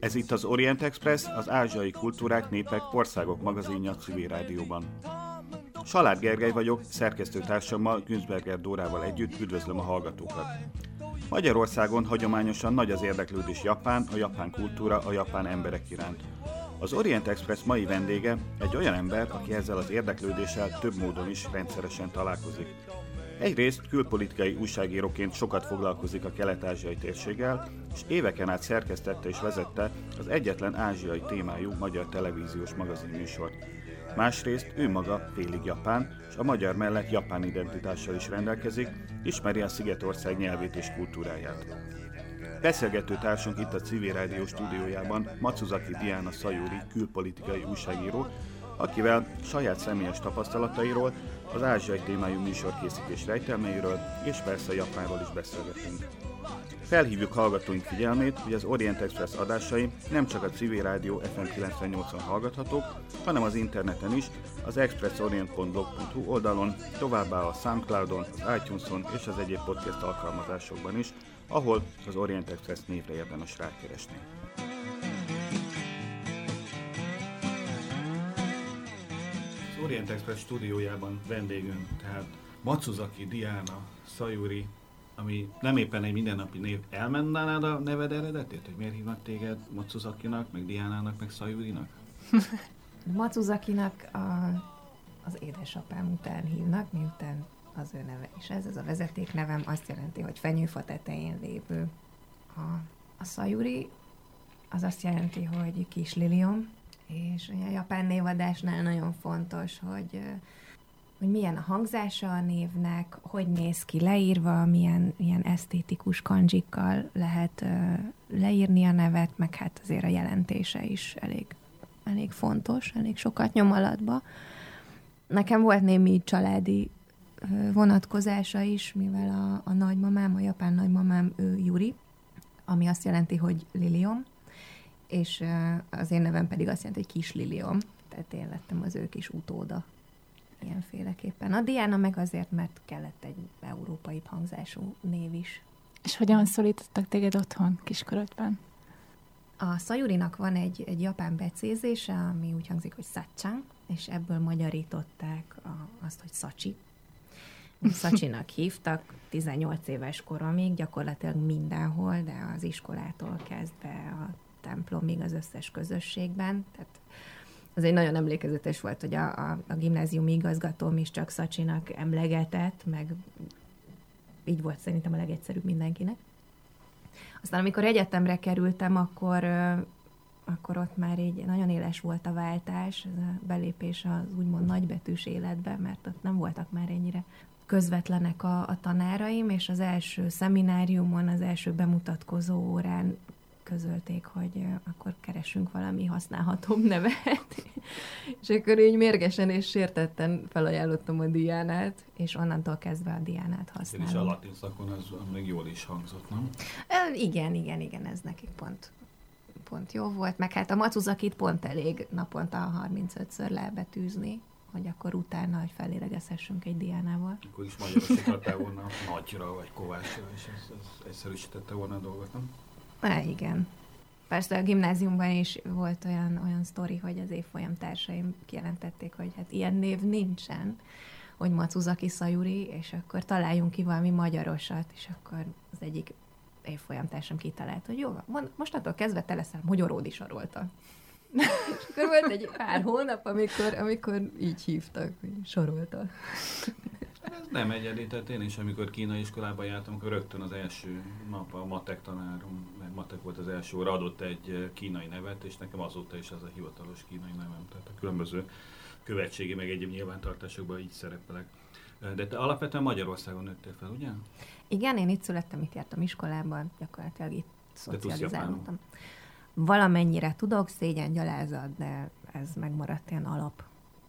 Ez itt az Orient Express, az ázsiai kultúrák, népek, országok magazinja civil rádióban. Salád Gergely vagyok, szerkesztőtársammal, Günzberger Dórával együtt üdvözlöm a hallgatókat. Magyarországon hagyományosan nagy az érdeklődés Japán, a japán kultúra, a japán emberek iránt. Az Orient Express mai vendége egy olyan ember, aki ezzel az érdeklődéssel több módon is rendszeresen találkozik. Egyrészt külpolitikai újságíróként sokat foglalkozik a kelet-ázsiai térséggel, és éveken át szerkesztette és vezette az egyetlen ázsiai témájú magyar televíziós magazinműsort. Másrészt ő maga félig japán, és a magyar mellett japán identitással is rendelkezik, ismeri a Szigetország nyelvét és kultúráját. Beszélgető társunk itt a Civil Rádió stúdiójában Matsuzaki Diana Sayuri külpolitikai újságíró, akivel saját személyes tapasztalatairól, az ázsiai témájú műsorkészítés rejtelmeiről és persze Japánról is beszélgetünk. Felhívjuk hallgatóink figyelmét, hogy az Orient Express adásai nem csak a Civil Rádió FM 98-on hallgathatók, hanem az interneten is, az expressorient.blog.hu oldalon, továbbá a Soundcloudon, az iTunes-on és az egyéb podcast alkalmazásokban is, ahol az Orient Express névre érdemes rákeresni. Orient Express stúdiójában vendégünk, tehát Matsuzaki Diana Sayuri, ami nem éppen egy mindennapi név. Elmennád a neved eredetét, hogy miért hívnak téged Matsuzakinak, meg Diánának, meg Sayurinak? Matsuzakinak a, az édesapám után hívnak, miután az ő neve is ez. Ez a vezeték nevem azt jelenti, hogy fenyőfa tetején lévő. A, a Sayuri az azt jelenti, hogy kis lilium, és a japán névadásnál nagyon fontos, hogy hogy milyen a hangzása a névnek, hogy néz ki leírva, milyen, milyen esztétikus kanjikkal lehet leírni a nevet, meg hát azért a jelentése is elég, elég fontos, elég sokat nyom alatba. Nekem volt némi családi vonatkozása is, mivel a, a nagymamám, a japán nagymamám, ő Yuri, ami azt jelenti, hogy lilium, és az én nevem pedig azt jelenti, hogy kis lilium, tehát én lettem az ő kis utóda ilyenféleképpen. A Diana meg azért, mert kellett egy európai hangzású név is. És hogyan szólítottak téged otthon, kiskorodban? A Sayurinak van egy, egy japán becézése, ami úgy hangzik, hogy Sachan, és ebből magyarították a, azt, hogy Sacsi. Szacsinak hívtak 18 éves koromig, gyakorlatilag mindenhol, de az iskolától kezdve a templomig az összes közösségben. Tehát az egy nagyon emlékezetes volt, hogy a, a, a gimnáziumi igazgatóm is csak Szacsinak emlegetett, meg így volt szerintem a legegyszerűbb mindenkinek. Aztán amikor egyetemre kerültem, akkor, akkor ott már így nagyon éles volt a váltás, ez a belépés az úgymond nagybetűs életbe, mert ott nem voltak már ennyire közvetlenek a, a tanáraim, és az első szemináriumon, az első bemutatkozó órán közölték, hogy akkor keresünk valami használhatóbb nevet. és akkor így mérgesen és sértetten felajánlottam a Diánát, és onnantól kezdve a Diánát használom. És a latin szakon az még jól is hangzott, nem? Igen, igen, igen, ez nekik pont pont jó volt, meg hát a macuzakit pont elég naponta 35-ször lebetűzni, hogy akkor utána, hogy felélegezhessünk egy diánával. Akkor is magyarosítottál volna nagyra vagy kovácsra, és ez, ez egyszerűsítette volna a dolgot, nem? Há, igen. Persze a gimnáziumban is volt olyan, olyan sztori, hogy az évfolyam társaim kijelentették, hogy hát ilyen név nincsen, hogy Macuzaki Szajuri, és akkor találjunk ki valami magyarosat, és akkor az egyik évfolyam társam kitalált, hogy jó, mostantól kezdve te leszel Magyaródi Sarolta. és akkor volt egy pár hónap, amikor, amikor így hívtak, hogy Sorolta. Ez nem egyedi, tehát én is, amikor kínai iskolában jártam, akkor rögtön az első nap a matek tanárom, mert matek volt az első óra, adott egy kínai nevet, és nekem azóta is az a hivatalos kínai nevem. Tehát a különböző követségi, meg egyéb nyilvántartásokban így szerepelek. De te alapvetően Magyarországon nőttél fel, ugye? Igen, én itt születtem, itt jártam iskolában, gyakorlatilag itt szocializálódtam. Valamennyire tudok, szégyen, gyalázat, de ez megmaradt ilyen alap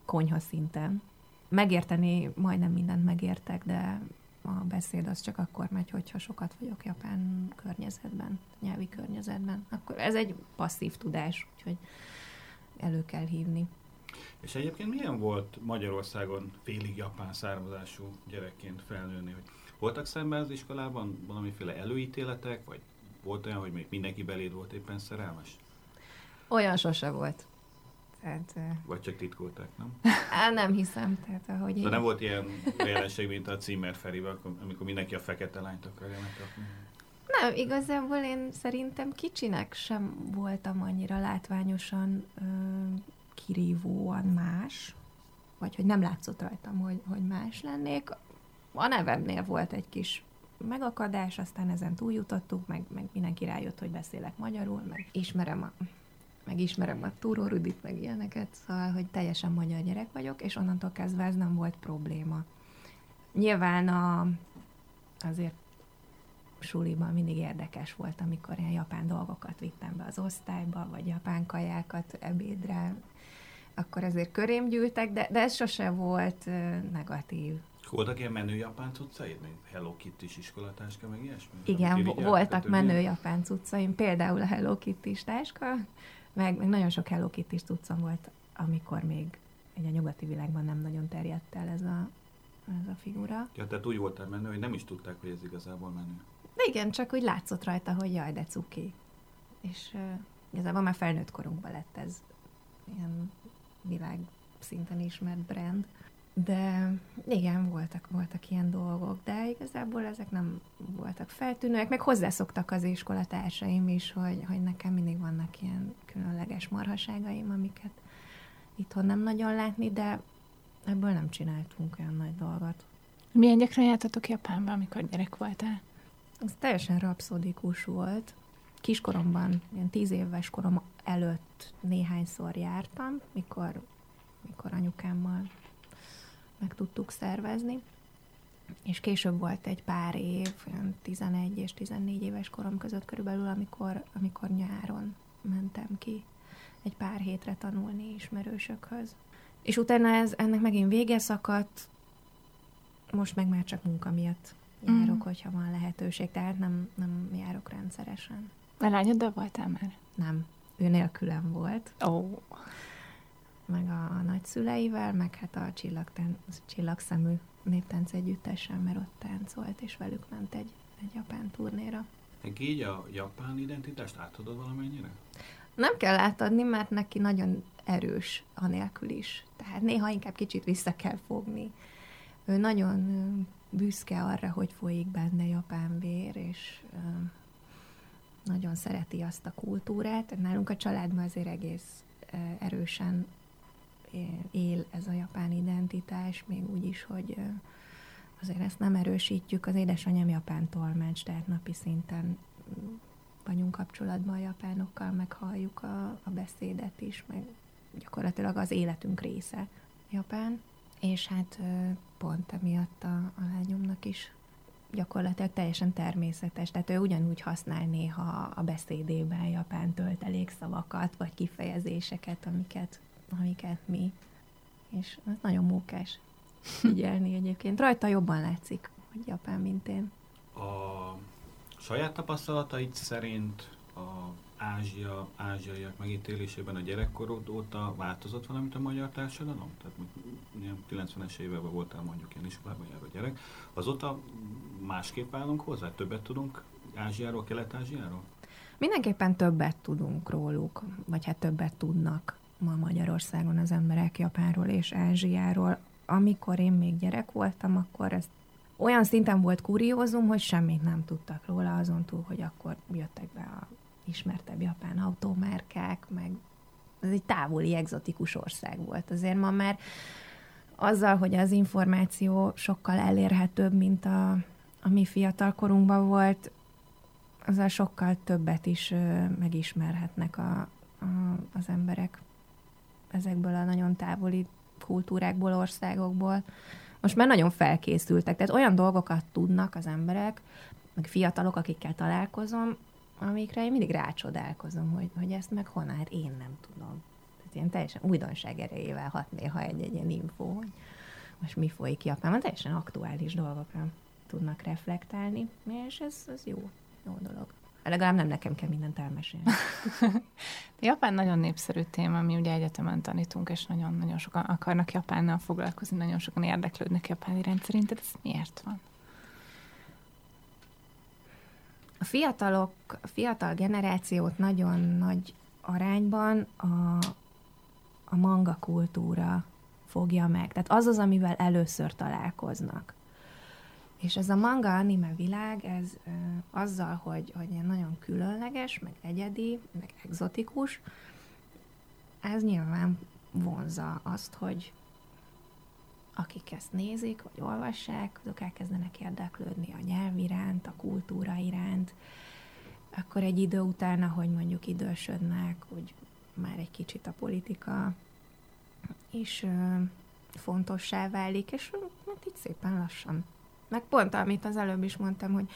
konyha szinten megérteni majdnem mindent megértek, de a beszéd az csak akkor megy, hogyha sokat vagyok japán környezetben, nyelvi környezetben. Akkor ez egy passzív tudás, úgyhogy elő kell hívni. És egyébként milyen volt Magyarországon félig japán származású gyerekként felnőni? Hogy voltak szemben az iskolában valamiféle előítéletek, vagy volt olyan, hogy még mindenki beléd volt éppen szerelmes? Olyan sose volt. Tehát, Vagy csak titkolták, nem? Á, nem hiszem. Tehát, ahogy én... nem volt ilyen jelenség, mint a Címer Ferivel, amikor mindenki a fekete lányt akarja megkapni? Nem, igazából én szerintem kicsinek sem voltam annyira látványosan ö, kirívóan más, vagy hogy nem látszott rajtam, hogy, hogy más lennék. A nevemnél volt egy kis megakadás, aztán ezen túljutottuk, meg, meg mindenki rájött, hogy beszélek magyarul, meg ismerem a meg ismerem a Túró Rudit, meg ilyeneket, szóval, hogy teljesen magyar gyerek vagyok, és onnantól kezdve ez nem volt probléma. Nyilván a, azért suliban mindig érdekes volt, amikor ilyen japán dolgokat vittem be az osztályba, vagy japán kajákat ebédre, akkor ezért körém gyűltek, de, de ez sose volt negatív. Voltak ilyen menő japán cuccaid, mint Hello Kitty-s iskolatáska, meg ilyesmi? Igen, voltak menő japán cuccaim, például a Hello Kitty-s táska, meg, meg nagyon sok Hello Kitty-s cuccom volt, amikor még egy a nyugati világban nem nagyon terjedt el ez a, ez a figura. Ja, tehát úgy voltál menő, hogy nem is tudták, hogy ez igazából menő. De igen, csak úgy látszott rajta, hogy jaj, de cuki. És uh, igazából már felnőtt korunkban lett ez ilyen világ szinten ismert brand. De igen, voltak, voltak ilyen dolgok, de igazából ezek nem voltak feltűnőek, meg hozzászoktak az iskolatársaim is, hogy, hogy nekem mindig vannak ilyen különleges marhaságaim, amiket itthon nem nagyon látni, de ebből nem csináltunk olyan nagy dolgot. Milyen gyakran jártatok Japánba, amikor gyerek voltál? Ez teljesen rapszodikus volt. Kiskoromban, ilyen tíz éves korom előtt néhányszor jártam, mikor, mikor anyukámmal meg tudtuk szervezni. És később volt egy pár év, olyan 11 és 14 éves korom között körülbelül, amikor, amikor nyáron mentem ki egy pár hétre tanulni ismerősökhöz. És utána ez, ennek megint vége szakadt, most meg már csak munka miatt járok, mm. hogyha van lehetőség, tehát nem, nem járok rendszeresen. A lányoddal voltál már? Nem, ő nélkülem volt. Ó. Oh meg a, a nagyszüleivel, meg hát a csillagtán, csillagszemű néptánc együttessel, mert ott táncolt, és velük ment egy, egy japán turnéra. Neki így a japán identitást átadod valamennyire? Nem kell átadni, mert neki nagyon erős anélkül is. Tehát néha inkább kicsit vissza kell fogni. Ő nagyon büszke arra, hogy folyik benne japán vér, és nagyon szereti azt a kultúrát. Nálunk a családban azért egész erősen él ez a japán identitás, még úgy is, hogy azért ezt nem erősítjük. Az édesanyám japán tolmács, tehát napi szinten vagyunk kapcsolatban a japánokkal, meghalljuk a, a beszédet is, meg gyakorlatilag az életünk része Japán. És hát pont emiatt a, a lányomnak is gyakorlatilag teljesen természetes. Tehát ő ugyanúgy használ néha a beszédében japán töltelékszavakat, vagy kifejezéseket, amiket amiket mi. És ez nagyon mókás figyelni egyébként. Rajta jobban látszik, hogy Japán, mint én. A saját tapasztalataid szerint a Ázsia, ázsiaiak megítélésében a gyerekkorod óta változott valamit a magyar társadalom? Tehát ilyen 90-es években voltál mondjuk ilyen iskolában járó gyerek. Azóta másképp állunk hozzá? Többet tudunk Ázsiáról, Kelet-Ázsiáról? Mindenképpen többet tudunk róluk, vagy hát többet tudnak ma Magyarországon az emberek Japánról és Ázsiáról. Amikor én még gyerek voltam, akkor ez olyan szinten volt kuriózum, hogy semmit nem tudtak róla, azon túl, hogy akkor jöttek be a ismertebb japán automárkák, meg ez egy távoli, egzotikus ország volt. Azért ma már azzal, hogy az információ sokkal elérhetőbb, mint a, a mi fiatalkorunkban volt, azzal sokkal többet is ö, megismerhetnek a, a, az emberek ezekből a nagyon távoli kultúrákból, országokból. Most már nagyon felkészültek, tehát olyan dolgokat tudnak az emberek, meg fiatalok, akikkel találkozom, amikre én mindig rácsodálkozom, hogy, hogy ezt meg honnan, én nem tudom. Tehát ilyen teljesen újdonság erejével hat néha egy-egy ilyen info, hogy most mi folyik Japánban, teljesen aktuális dolgokra tudnak reflektálni, és ez, ez jó, jó dolog. Legalább nem nekem kell mindent elmesélni. Japán nagyon népszerű téma, mi ugye egyetemen tanítunk, és nagyon-nagyon sokan akarnak Japánnal foglalkozni, nagyon sokan érdeklődnek Japán iránt. Szerinted ez miért van? A fiatalok, a fiatal generációt nagyon nagy arányban a, a manga kultúra fogja meg. Tehát az az, amivel először találkoznak. És ez a manga anime világ, ez ö, azzal, hogy, hogy ilyen nagyon különleges, meg egyedi, meg egzotikus, ez nyilván vonza azt, hogy akik ezt nézik, vagy olvassák, azok elkezdenek érdeklődni a nyelv iránt, a kultúra iránt, akkor egy idő után, ahogy mondjuk idősödnek, hogy már egy kicsit a politika is ö, fontossá válik, és hát így szépen lassan. Meg pont, amit az előbb is mondtam, hogy,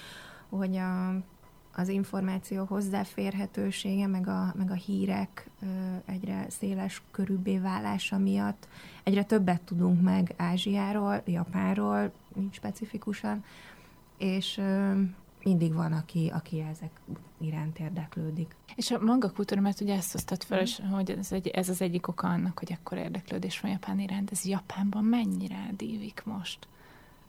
hogy a, az információ hozzáférhetősége, meg a, meg a hírek ö, egyre széles körűbbé válása miatt egyre többet tudunk meg Ázsiáról, Japánról, nincs specifikusan, és ö, mindig van, aki, aki ezek iránt érdeklődik. És a manga kultúra, mert ugye ezt hoztad fel, és hogy ez, egy, ez az egyik oka annak, hogy akkor érdeklődés van Japán iránt, ez Japánban mennyire dívik most?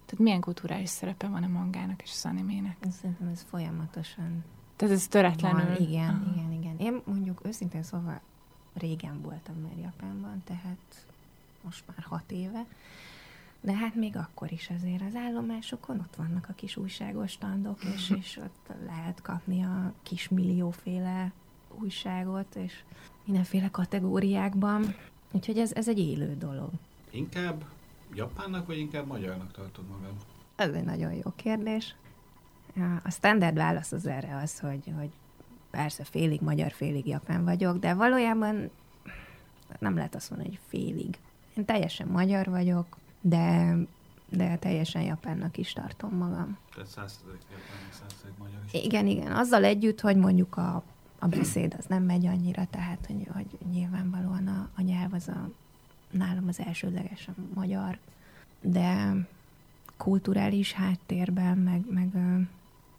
Tehát milyen kulturális szerepe van a mangának és az animének? Szerintem ez folyamatosan Tehát ez töretlenül. van. Igen, Aha. igen, igen. Én mondjuk őszintén szóval régen voltam már Japánban, tehát most már hat éve, de hát még akkor is azért az állomásokon ott vannak a kis újságos standok, és, és ott lehet kapni a kis millióféle újságot, és mindenféle kategóriákban. Úgyhogy ez, ez egy élő dolog. Inkább japánnak, vagy inkább magyarnak tartod magad? Ez egy nagyon jó kérdés. A standard válasz az erre az, hogy, hogy persze félig magyar, félig japán vagyok, de valójában nem lehet azt mondani, hogy félig. Én teljesen magyar vagyok, de, de teljesen japánnak is tartom magam. Tehát százszerzék japán, százszerzék magyar is. Igen, igen. Azzal együtt, hogy mondjuk a, a beszéd az nem megy annyira, tehát hogy, hogy nyilvánvalóan a, a nyelv az a, nálam az elsődlegesen magyar, de kulturális háttérben, meg, meg,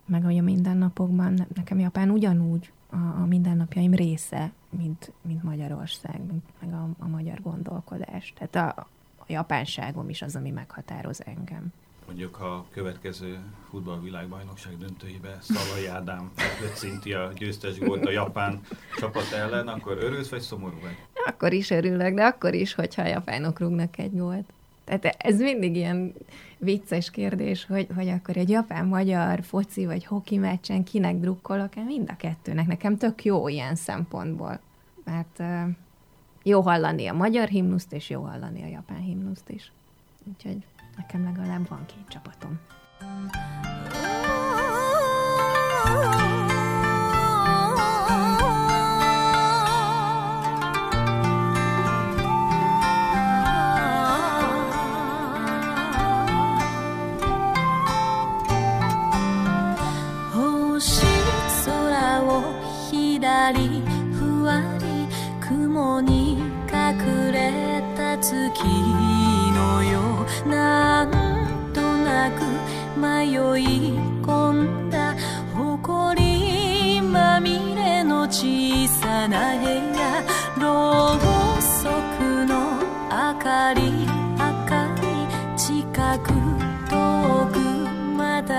meg hogy a mindennapokban, ne- nekem Japán ugyanúgy a, a mindennapjaim része, mint, mint Magyarország, mint meg a, a magyar gondolkodás. Tehát a, a japánságom is az, ami meghatároz engem. Mondjuk, ha a következő futballvilágbajnokság döntőibe Szalai Ádám ötszinti a győztes gólt a japán csapat ellen, akkor örülsz vagy szomorú vagy? Akkor is örülök, de akkor is, hogyha a japánok rúgnak egy gólt. Tehát ez mindig ilyen vicces kérdés, hogy, hogy akkor egy japán-magyar foci vagy hoki meccsen kinek drukkolok, hát mind a kettőnek. Nekem tök jó ilyen szempontból. Mert jó hallani a magyar himnuszt, és jó hallani a japán himnuszt is. Úgyhogy nekem legalább van két csapatom. 星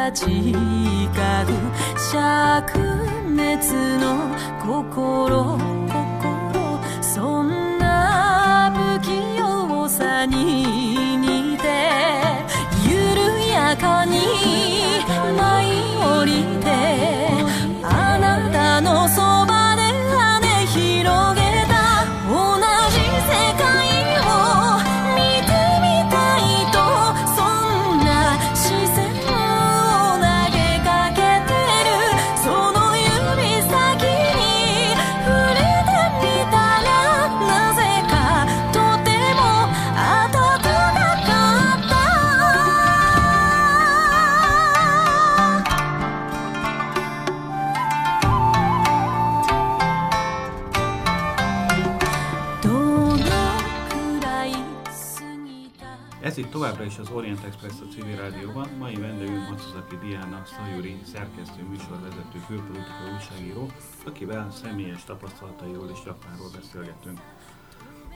また近く灼熱の心心。そんな不器用さに。Ez itt továbbra is az Orient Express a civil rádióban. Mai vendégünk Matsuzaki Diana Szajuri, szerkesztő, műsorvezető, külpolitikai újságíró, akivel személyes tapasztalatairól és Japánról beszélgetünk.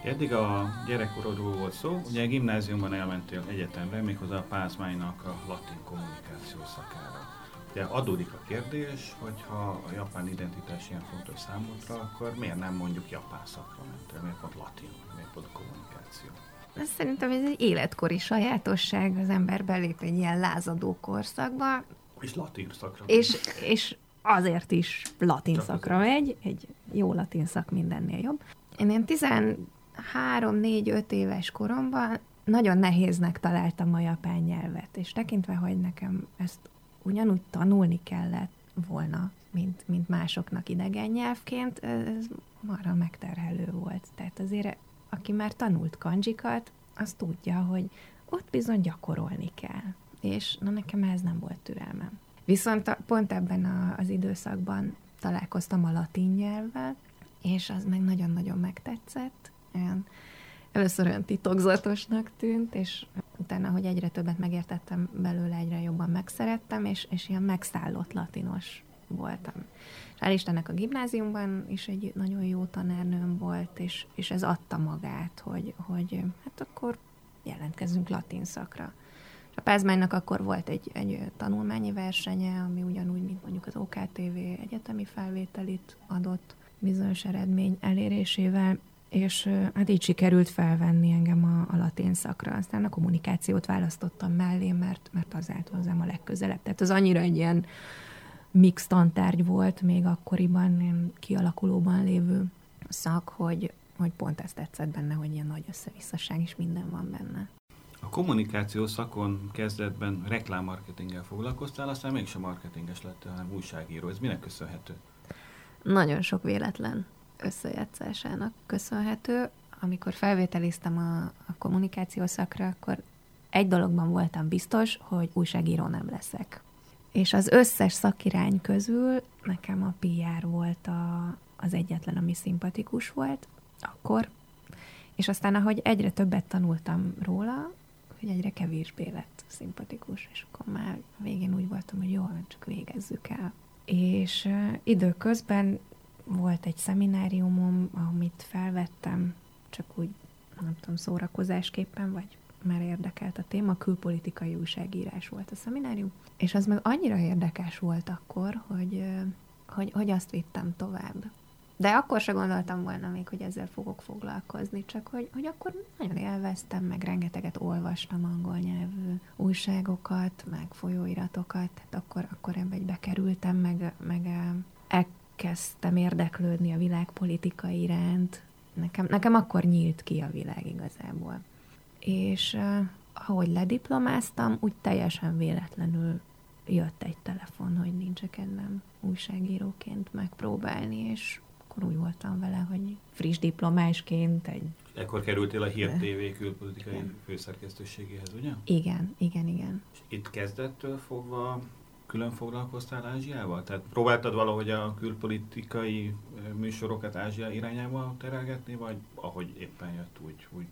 Eddig a gyerekkorodról volt szó, ugye gimnáziumban elmentél egyetemre, méghozzá a Pázmánynak a latin kommunikáció szakára. Ugye adódik a kérdés, hogyha a japán identitás ilyen fontos számodra, akkor miért nem mondjuk japán szakra mentél, miért pont latin, miért pont kommunikáció? Szerintem ez egy életkori sajátosság, az ember belép egy ilyen lázadó korszakba, És latin szakra. és, és azért is latin Csak szakra megy, egy jó latin szak mindennél jobb. Én ilyen 13-4-5 éves koromban nagyon nehéznek találtam a japán nyelvet, és tekintve, hogy nekem ezt ugyanúgy tanulni kellett volna, mint, mint másoknak idegen nyelvként, ez marra megterhelő volt. Tehát azért, aki már tanult kanjikat, az tudja, hogy ott bizony gyakorolni kell. És na nekem ez nem volt türelmem. Viszont a, pont ebben a, az időszakban találkoztam a latin nyelvvel, és az meg nagyon-nagyon megtetszett. Olyan, először olyan titokzatosnak tűnt, és utána, hogy egyre többet megértettem belőle, egyre jobban megszerettem, és, és ilyen megszállott latinos voltam. Hál' Istennek a gimnáziumban is egy nagyon jó tanárnőm volt, és, és ez adta magát, hogy, hogy hát akkor jelentkezzünk latin szakra. És a Pázmánynak akkor volt egy, egy tanulmányi versenye, ami ugyanúgy, mint mondjuk az OKTV egyetemi felvételit adott bizonyos eredmény elérésével, és hát így sikerült felvenni engem a, a latin szakra. Aztán a kommunikációt választottam mellé, mert, mert az állt hozzám a legközelebb. Tehát az annyira egy ilyen mix tantárgy volt még akkoriban, kialakulóban lévő szak, hogy, hogy pont ezt tetszett benne, hogy ilyen nagy összevisszaság is minden van benne. A kommunikáció szakon kezdetben reklámmarketinggel foglalkoztál, aztán mégsem marketinges lettél, hanem újságíró. Ez minek köszönhető? nagyon sok véletlen összejátszásának köszönhető. Amikor felvételiztem a, a kommunikáció szakra, akkor egy dologban voltam biztos, hogy újságíró nem leszek. És az összes szakirány közül nekem a PR volt a, az egyetlen, ami szimpatikus volt akkor. És aztán, ahogy egyre többet tanultam róla, hogy egyre kevésbé lett szimpatikus, és akkor már a végén úgy voltam, hogy jó, csak végezzük el. És időközben volt egy szemináriumom, amit felvettem, csak úgy, nem tudom, szórakozásképpen, vagy már érdekelt a téma, külpolitikai újságírás volt a szeminárium, és az meg annyira érdekes volt akkor, hogy, hogy, hogy azt vittem tovább. De akkor se gondoltam volna még, hogy ezzel fogok foglalkozni, csak hogy, hogy akkor nagyon élveztem, meg rengeteget olvastam angol nyelvű újságokat, meg folyóiratokat, tehát akkor, akkor ebbe egy bekerültem, meg, meg elkezdtem érdeklődni a világpolitika iránt. Nekem, nekem akkor nyílt ki a világ igazából. És ahogy lediplomáztam, úgy teljesen véletlenül jött egy telefon, hogy nincs kedvem újságíróként megpróbálni, és akkor úgy voltam vele, hogy friss diplomásként egy... Ekkor kerültél a Hír TV külpolitikai főszerkesztőségéhez, ugye? Igen, igen, igen. És itt kezdettől fogva külön foglalkoztál Ázsiával? Tehát próbáltad valahogy a külpolitikai ö, műsorokat Ázsia irányába terelgetni, vagy ahogy éppen jött, úgy, úgy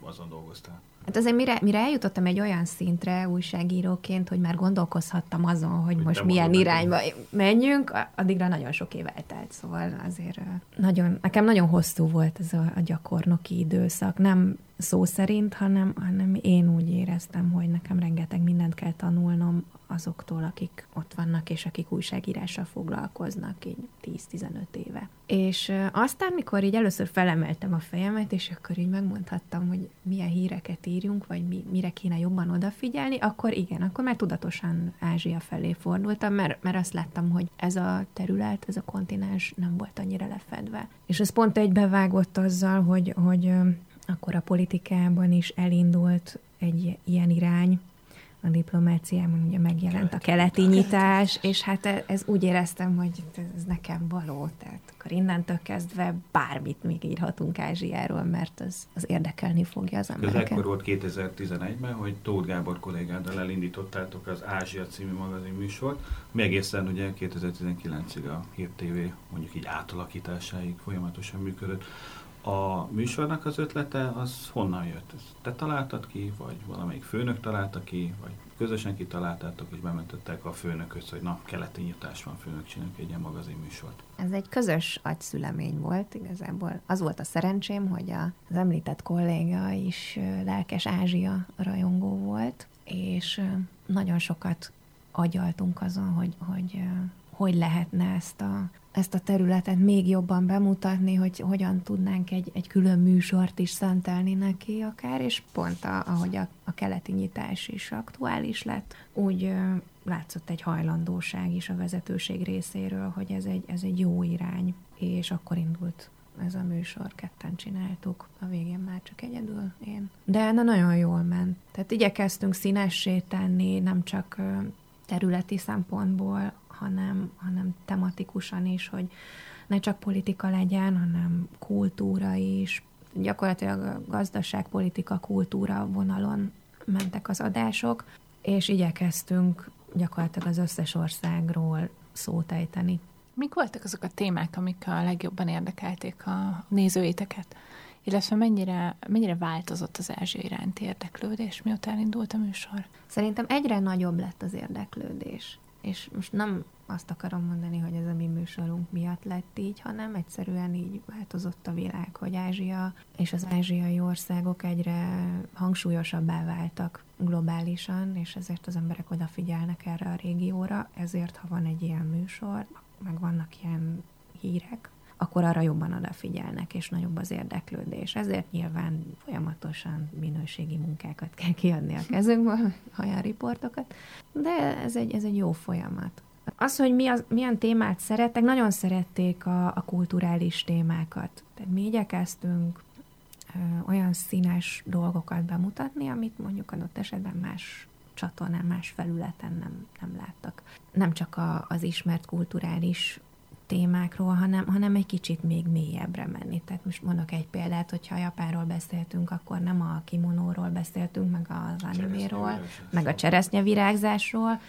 azon dolgoztál? Hát azért mire, mire eljutottam egy olyan szintre újságíróként, hogy már gondolkozhattam azon, hogy, Hogy most milyen irányba menjünk, addigra nagyon sok év eltelt, szóval azért ö, nagyon, nekem nagyon hosszú volt ez a, a gyakornoki időszak, nem szó szerint, hanem, hanem én úgy éreztem, hogy nekem rengeteg mindent kell tanulnom azoktól, akik ott vannak, és akik újságírással foglalkoznak így 10-15 éve. És aztán, mikor így először felemeltem a fejemet, és akkor így megmondhattam, hogy milyen híreket írjunk, vagy mi, mire kéne jobban odafigyelni, akkor igen, akkor már tudatosan Ázsia felé fordultam, mert, mert azt láttam, hogy ez a terület, ez a kontinens nem volt annyira lefedve. És ez pont egybevágott azzal, hogy, hogy akkor a politikában is elindult egy ilyen irány, a diplomáciában ugye megjelent a keleti nyitás, és hát e- ez úgy éreztem, hogy ez nekem való, tehát akkor innentől kezdve bármit még írhatunk Ázsiáról, mert az, az érdekelni fogja az Ez embereket. ekkor volt 2011-ben, hogy Tóth Gábor kollégáddal elindítottátok az Ázsia című magazin műsort, mi egészen ugye 2019-ig a Hír TV mondjuk így átalakításáig folyamatosan működött. A műsornak az ötlete az honnan jött? Ezt te találtad ki, vagy valamelyik főnök találta ki, vagy közösen kitaláltátok, és bementettek a főnökhöz, hogy na, keleti nyitás van, főnök csinálunk egy ilyen magazin műsort. Ez egy közös agyszülemény volt igazából. Az volt a szerencsém, hogy a- az említett kolléga is lelkes Ázsia rajongó volt, és nagyon sokat agyaltunk azon, hogy hogy, hogy lehetne ezt a, ezt a területet még jobban bemutatni, hogy hogyan tudnánk egy, egy külön műsort is szentelni neki akár, és pont a, ahogy a, a keleti nyitás is aktuális lett, úgy ö, látszott egy hajlandóság is a vezetőség részéről, hogy ez egy, ez egy jó irány, és akkor indult ez a műsor, ketten csináltuk, a végén már csak egyedül én. De na, nagyon jól ment. Tehát igyekeztünk színessé tenni, nem csak területi szempontból, hanem, hanem tematikusan is, hogy ne csak politika legyen, hanem kultúra is. Gyakorlatilag a gazdaság, politika, kultúra vonalon mentek az adások, és igyekeztünk gyakorlatilag az összes országról szót ejteni. Mik voltak azok a témák, amik a legjobban érdekelték a nézőiteket? Illetve mennyire, mennyire változott az Ázsia iránti érdeklődés, miután elindult a műsor? Szerintem egyre nagyobb lett az érdeklődés. És most nem azt akarom mondani, hogy ez a mi műsorunk miatt lett így, hanem egyszerűen így változott a világ, hogy Ázsia és az ázsiai országok egyre hangsúlyosabbá váltak globálisan, és ezért az emberek odafigyelnek erre a régióra, ezért ha van egy ilyen műsor, meg vannak ilyen hírek, akkor arra jobban odafigyelnek, és nagyobb az érdeklődés. Ezért nyilván folyamatosan minőségi munkákat kell kiadni a kezünkből, olyan riportokat, de ez egy, ez egy jó folyamat. Az, hogy mi az, milyen témát szerettek, nagyon szerették a, a kulturális témákat. Tehát mi igyekeztünk ö, olyan színes dolgokat bemutatni, amit mondjuk adott esetben más csatornán, más felületen nem, nem láttak. Nem csak a, az ismert kulturális témákról, hanem, hanem egy kicsit még mélyebbre menni. Tehát most mondok egy példát, hogyha a Japánról beszéltünk, akkor nem a kimonóról beszéltünk, meg az animéról, meg a cseresznyevirágzásról,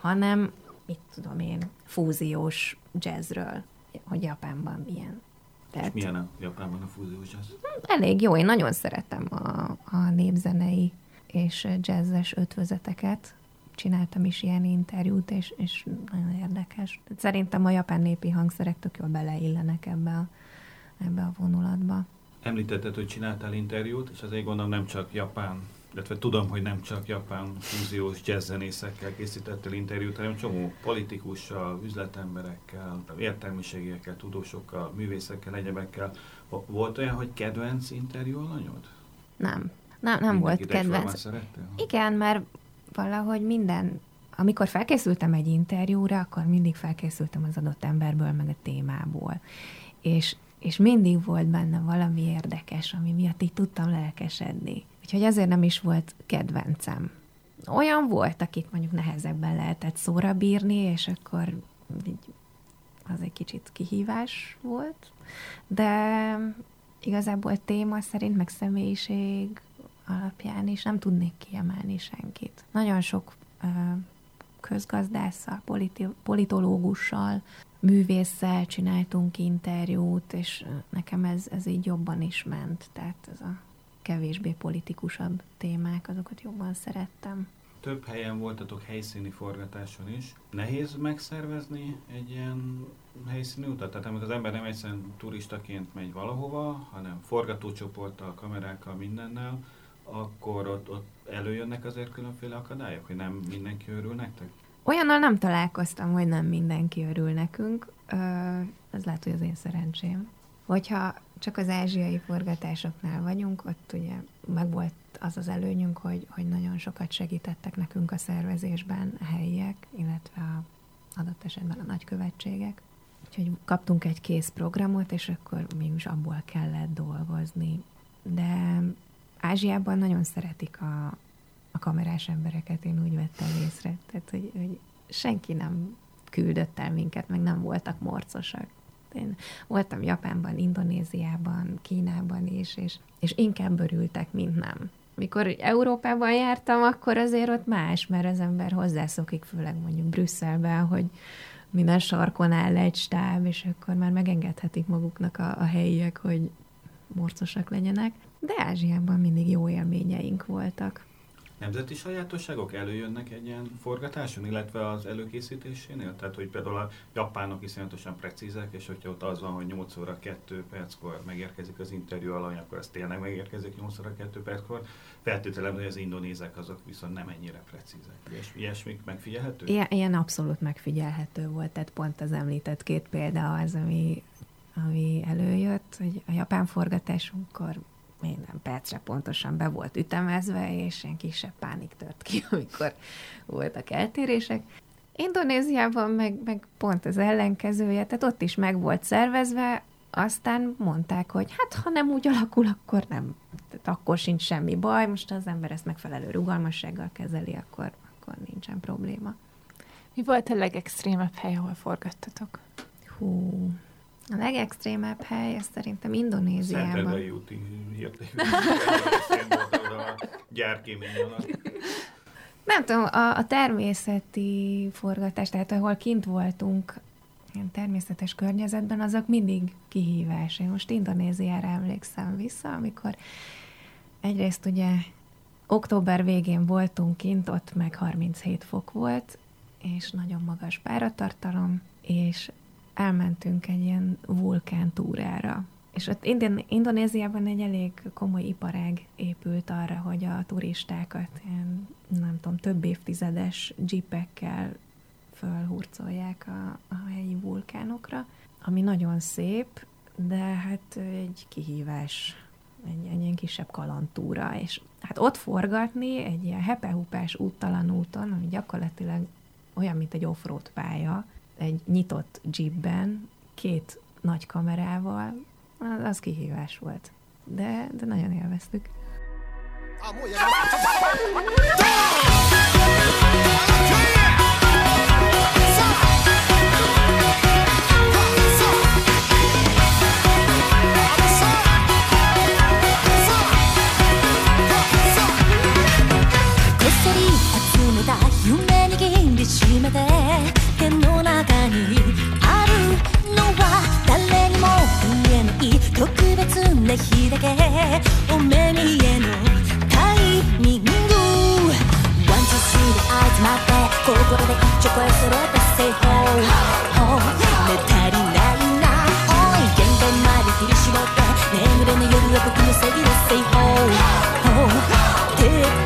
hanem, mit tudom én, fúziós jazzről, hogy Japánban milyen. Tehát, És milyen a Japánban a fúziós jazz? Elég jó, én nagyon szeretem a, a népzenei és jazzes ötvözeteket, csináltam is ilyen interjút, és, és nagyon érdekes. Szerintem a japán népi hangszerek tök jól beleillenek ebbe a, ebbe a vonulatba. Említetted, hogy csináltál interjút, és azért gondolom nem csak japán, illetve tudom, hogy nem csak japán fúziós jazzzenészekkel készítettél interjút, hanem csomó politikussal, üzletemberekkel, értelmiségiekkel, tudósokkal, művészekkel, egyebekkel. Volt olyan, hogy kedvenc interjú alanyod? Nem. Nem, nem volt kedvenc. Igen, mert valahogy minden, amikor felkészültem egy interjúra, akkor mindig felkészültem az adott emberből, meg a témából. És, és mindig volt benne valami érdekes, ami miatt így tudtam lelkesedni. Úgyhogy ezért nem is volt kedvencem. Olyan volt, akit mondjuk nehezebben lehetett szóra bírni, és akkor így az egy kicsit kihívás volt, de igazából téma szerint, meg személyiség alapján is nem tudnék kiemelni senkit. Nagyon sok ö, közgazdásszal, politi- politológussal, művésszel csináltunk interjút, és nekem ez, ez így jobban is ment, tehát ez a kevésbé politikusabb témák, azokat jobban szerettem. Több helyen voltatok helyszíni forgatáson is. Nehéz megszervezni egy ilyen helyszíni utat? Tehát amikor az ember nem egyszerűen turistaként megy valahova, hanem forgatócsoporttal, kamerákkal, mindennel, akkor ott, ott előjönnek azért különféle akadályok, hogy nem mindenki örül nektek? Olyannal nem találkoztam, hogy nem mindenki örül nekünk. Ez lehet, hogy az én szerencsém. Hogyha csak az ázsiai forgatásoknál vagyunk, ott ugye meg volt az az előnyünk, hogy, hogy nagyon sokat segítettek nekünk a szervezésben a helyiek, illetve a adott esetben a nagykövetségek. Úgyhogy kaptunk egy kész programot, és akkor mégis abból kellett dolgozni. De Ázsiában nagyon szeretik a, a kamerás embereket, én úgy vettem észre. Tehát, hogy, hogy senki nem küldött el minket, meg nem voltak morcosak. Én voltam Japánban, Indonéziában, Kínában is, és, és inkább örültek, mint nem. Mikor Európában jártam, akkor azért ott más, mert az ember hozzászokik, főleg mondjuk Brüsszelben, hogy minden sarkon áll egy stáb, és akkor már megengedhetik maguknak a, a helyiek, hogy morcosak legyenek de Ázsiában mindig jó élményeink voltak. nemzeti sajátosságok előjönnek egy ilyen forgatáson, illetve az előkészítésénél? Tehát, hogy például a japánok iszonyatosan precízek, és hogyha ott az van, hogy 8 óra 2 perckor megérkezik az interjú alany, akkor az tényleg megérkezik 8 óra 2 perckor. Feltételem, hogy az indonézek azok viszont nem ennyire precízek. Ilyes, ilyesmik megfigyelhető? Ilyen, ilyen abszolút megfigyelhető volt, tehát pont az említett két példa az, ami, ami előjött, hogy a japán forgatásunkkor minden percre pontosan be volt ütemezve, és ilyen kisebb pánik tört ki, amikor voltak eltérések. Indonéziában meg, meg pont az ellenkezője, tehát ott is meg volt szervezve, aztán mondták, hogy hát ha nem úgy alakul, akkor nem, tehát akkor sincs semmi baj, most az ember ezt megfelelő rugalmassággal kezeli, akkor, akkor nincsen probléma. Mi volt a legextrémebb hely, ahol forgattatok? Hú, a legextrémebb hely, ez szerintem Indonéziában. Szentendrei úti a gyárkémény Nem tudom, a, a természeti forgatás, tehát ahol kint voltunk, ilyen természetes környezetben, azok mindig kihívás. Én most Indonéziára emlékszem vissza, amikor egyrészt ugye október végén voltunk kint, ott meg 37 fok volt, és nagyon magas páratartalom, és elmentünk egy ilyen vulkántúrára. És ott Indon- Indonéziában egy elég komoly iparág épült arra, hogy a turistákat ilyen, nem tudom, több évtizedes jeepekkel fölhurcolják a, a helyi vulkánokra, ami nagyon szép, de hát egy kihívás, egy, egy ilyen kisebb kalantúra, és hát ott forgatni egy ilyen hepehupás úttalan úton, ami gyakorlatilag olyan, mint egy offroad pálya, egy nyitott jeepben, két nagy kamerával, az, kihívás volt. De, de nagyon élveztük.「こ中にあるのは誰にも言えない特別な日だけ。お目見えのタイミング」「ワンツースリーで集まって心で一丁声揃えて Say ho ho ね足りないな。おい限界まで振り絞って眠れぬ夜は僕のせいで Say ho ho て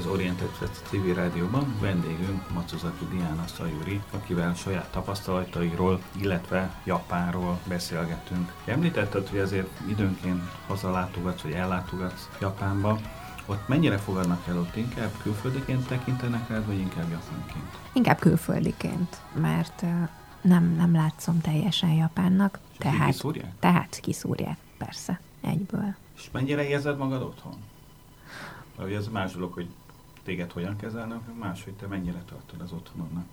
az Oriented Press TV rádióban vendégünk Matsuzaki Diana Sayuri, akivel saját tapasztalatairól, illetve Japánról beszélgetünk. Említetted, hogy azért időnként hazalátogatsz, vagy ellátogatsz Japánba. Ott mennyire fogadnak el ott inkább külföldiként tekintenek rád, vagy inkább japánként? Inkább külföldiként, mert nem, nem látszom teljesen japánnak, tehát, kiszúrják? tehát kiszúrják, persze, egyből. És mennyire érzed magad otthon? Vagy ez más dolog, hogy téged hogyan kezelnek, más, hogy te mennyire tartod az otthonodnak.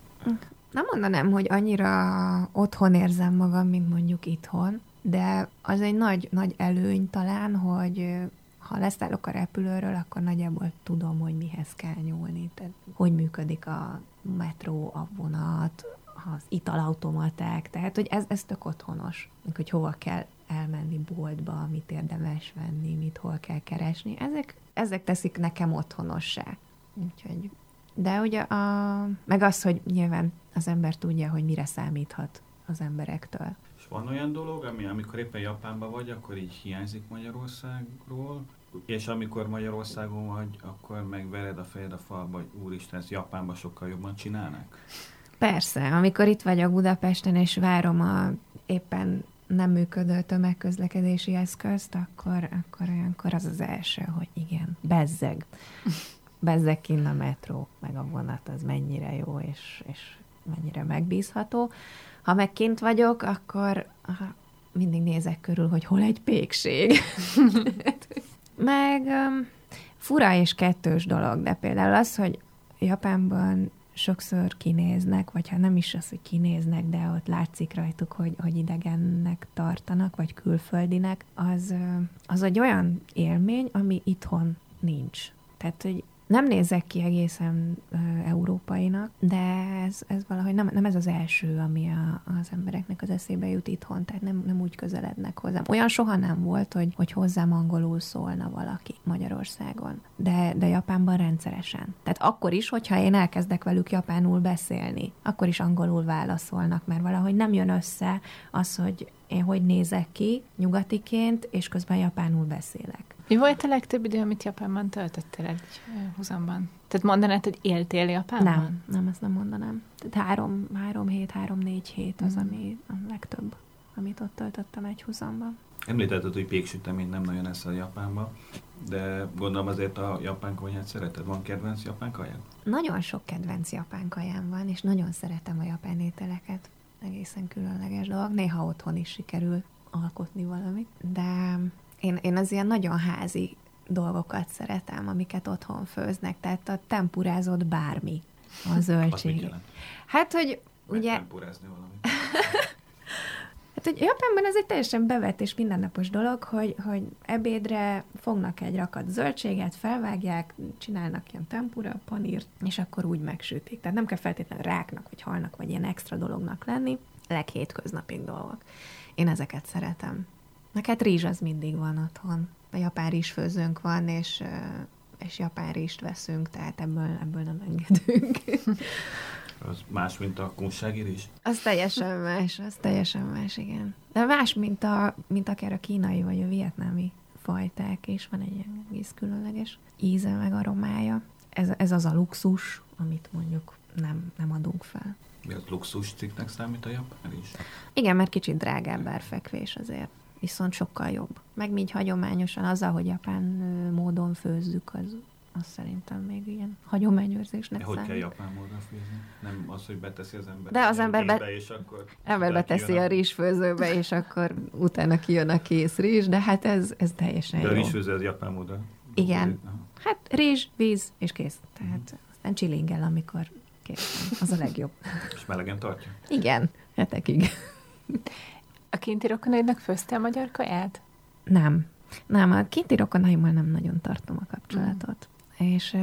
Nem mondanám, hogy annyira otthon érzem magam, mint mondjuk itthon, de az egy nagy, nagy előny talán, hogy ha leszállok a repülőről, akkor nagyjából tudom, hogy mihez kell nyúlni. Tehát hogy működik a metró, a vonat, az italautomaták, tehát hogy ez, ez tök otthonos, hogy hova kell elmenni boltba, mit érdemes venni, mit hol kell keresni. Ezek, ezek teszik nekem otthonossá. Úgyhogy, de ugye a, meg az, hogy nyilván az ember tudja, hogy mire számíthat az emberektől. És van olyan dolog, ami amikor éppen Japánban vagy, akkor így hiányzik Magyarországról, és amikor Magyarországon vagy, akkor megvered a fejed a falba, hogy úristen, ezt Japánban sokkal jobban csinálnak? Persze, amikor itt vagyok Budapesten, és várom a éppen nem működő tömegközlekedési eszközt, akkor, akkor olyankor az az első, hogy igen, bezzeg. Bezzeg kinn a metró, meg a vonat, az mennyire jó, és, és mennyire megbízható. Ha meg kint vagyok, akkor aha, mindig nézek körül, hogy hol egy pékség. meg um, fura és kettős dolog, de például az, hogy Japánban sokszor kinéznek, vagy ha nem is az, hogy kinéznek, de ott látszik rajtuk, hogy, hogy idegennek tartanak, vagy külföldinek, az, az egy olyan élmény, ami itthon nincs. Tehát, hogy nem nézek ki egészen ö, európainak, de ez, ez valahogy nem, nem ez az első, ami a, az embereknek az eszébe jut itthon, tehát nem, nem úgy közelednek hozzám. Olyan soha nem volt, hogy, hogy hozzám angolul szólna valaki Magyarországon, de, de Japánban rendszeresen. Tehát akkor is, hogyha én elkezdek velük japánul beszélni, akkor is angolul válaszolnak, mert valahogy nem jön össze az, hogy én hogy nézek ki nyugatiként, és közben japánul beszélek. Mi volt a legtöbb idő, amit Japánban töltöttél egy húzamban? Tehát mondanád, hogy éltél Japánban? Nem, nem, ezt nem mondanám. Tehát három, három hét, három-négy hét az, ami a legtöbb, amit ott töltöttem egy húzamban. Említetted, hogy péksüteményt nem nagyon eszel Japánba, de gondolom azért a japán konyhát szereted. Van kedvenc japán kaján? Nagyon sok kedvenc japán kaján van, és nagyon szeretem a japán ételeket. Egészen különleges dolog. Néha otthon is sikerül alkotni valamit, de én, én az ilyen nagyon házi dolgokat szeretem, amiket otthon főznek, tehát a tempurázott bármi a zöldség. Hát, hogy ugye... Tempurázni valamit. Hát, hogy Japánban ez egy teljesen bevett és mindennapos dolog, hogy, hogy ebédre fognak egy rakat zöldséget, felvágják, csinálnak ilyen tempura, panírt, és akkor úgy megsütik. Tehát nem kell feltétlenül ráknak, vagy halnak, vagy ilyen extra dolognak lenni. Leghétköznapi dolgok. Én ezeket szeretem. Neked rizs az mindig van otthon. A japán rizsfőzőnk van, és, és japán rizst veszünk, tehát ebből, ebből nem engedünk. Az más, mint a kunsági rizs? Az teljesen más, az teljesen más, igen. De más, mint, a, mint akár a kínai vagy a vietnámi fajták, és van egy ilyen egész különleges íze meg aromája. Ez, ez az a luxus, amit mondjuk nem, nem adunk fel. Mi az luxus cikknek számít a japán is? Igen, mert kicsit drágább bárfekvés azért viszont sokkal jobb. Meg így hagyományosan az, ahogy japán módon főzzük, az, az szerintem még ilyen hagyományőrzésnek Hogy kell japán módon főzni? Nem az, hogy beteszi az ember. De az ember be, és akkor ember beteszi a rizsfőzőbe, és akkor utána kijön a kész rizs, de hát ez, ez teljesen de jó. De a rizsfőző az japán módon? Igen. Hát rizs, víz, és kész. Tehát uh-huh. aztán csilingel, amikor kész. Az a legjobb. és melegen tartja? Igen, hetekig. A kinti rokonaidnak főzte a magyar kaját? Nem. Nem, a kinti rokonaimmal nem nagyon tartom a kapcsolatot. Mm. És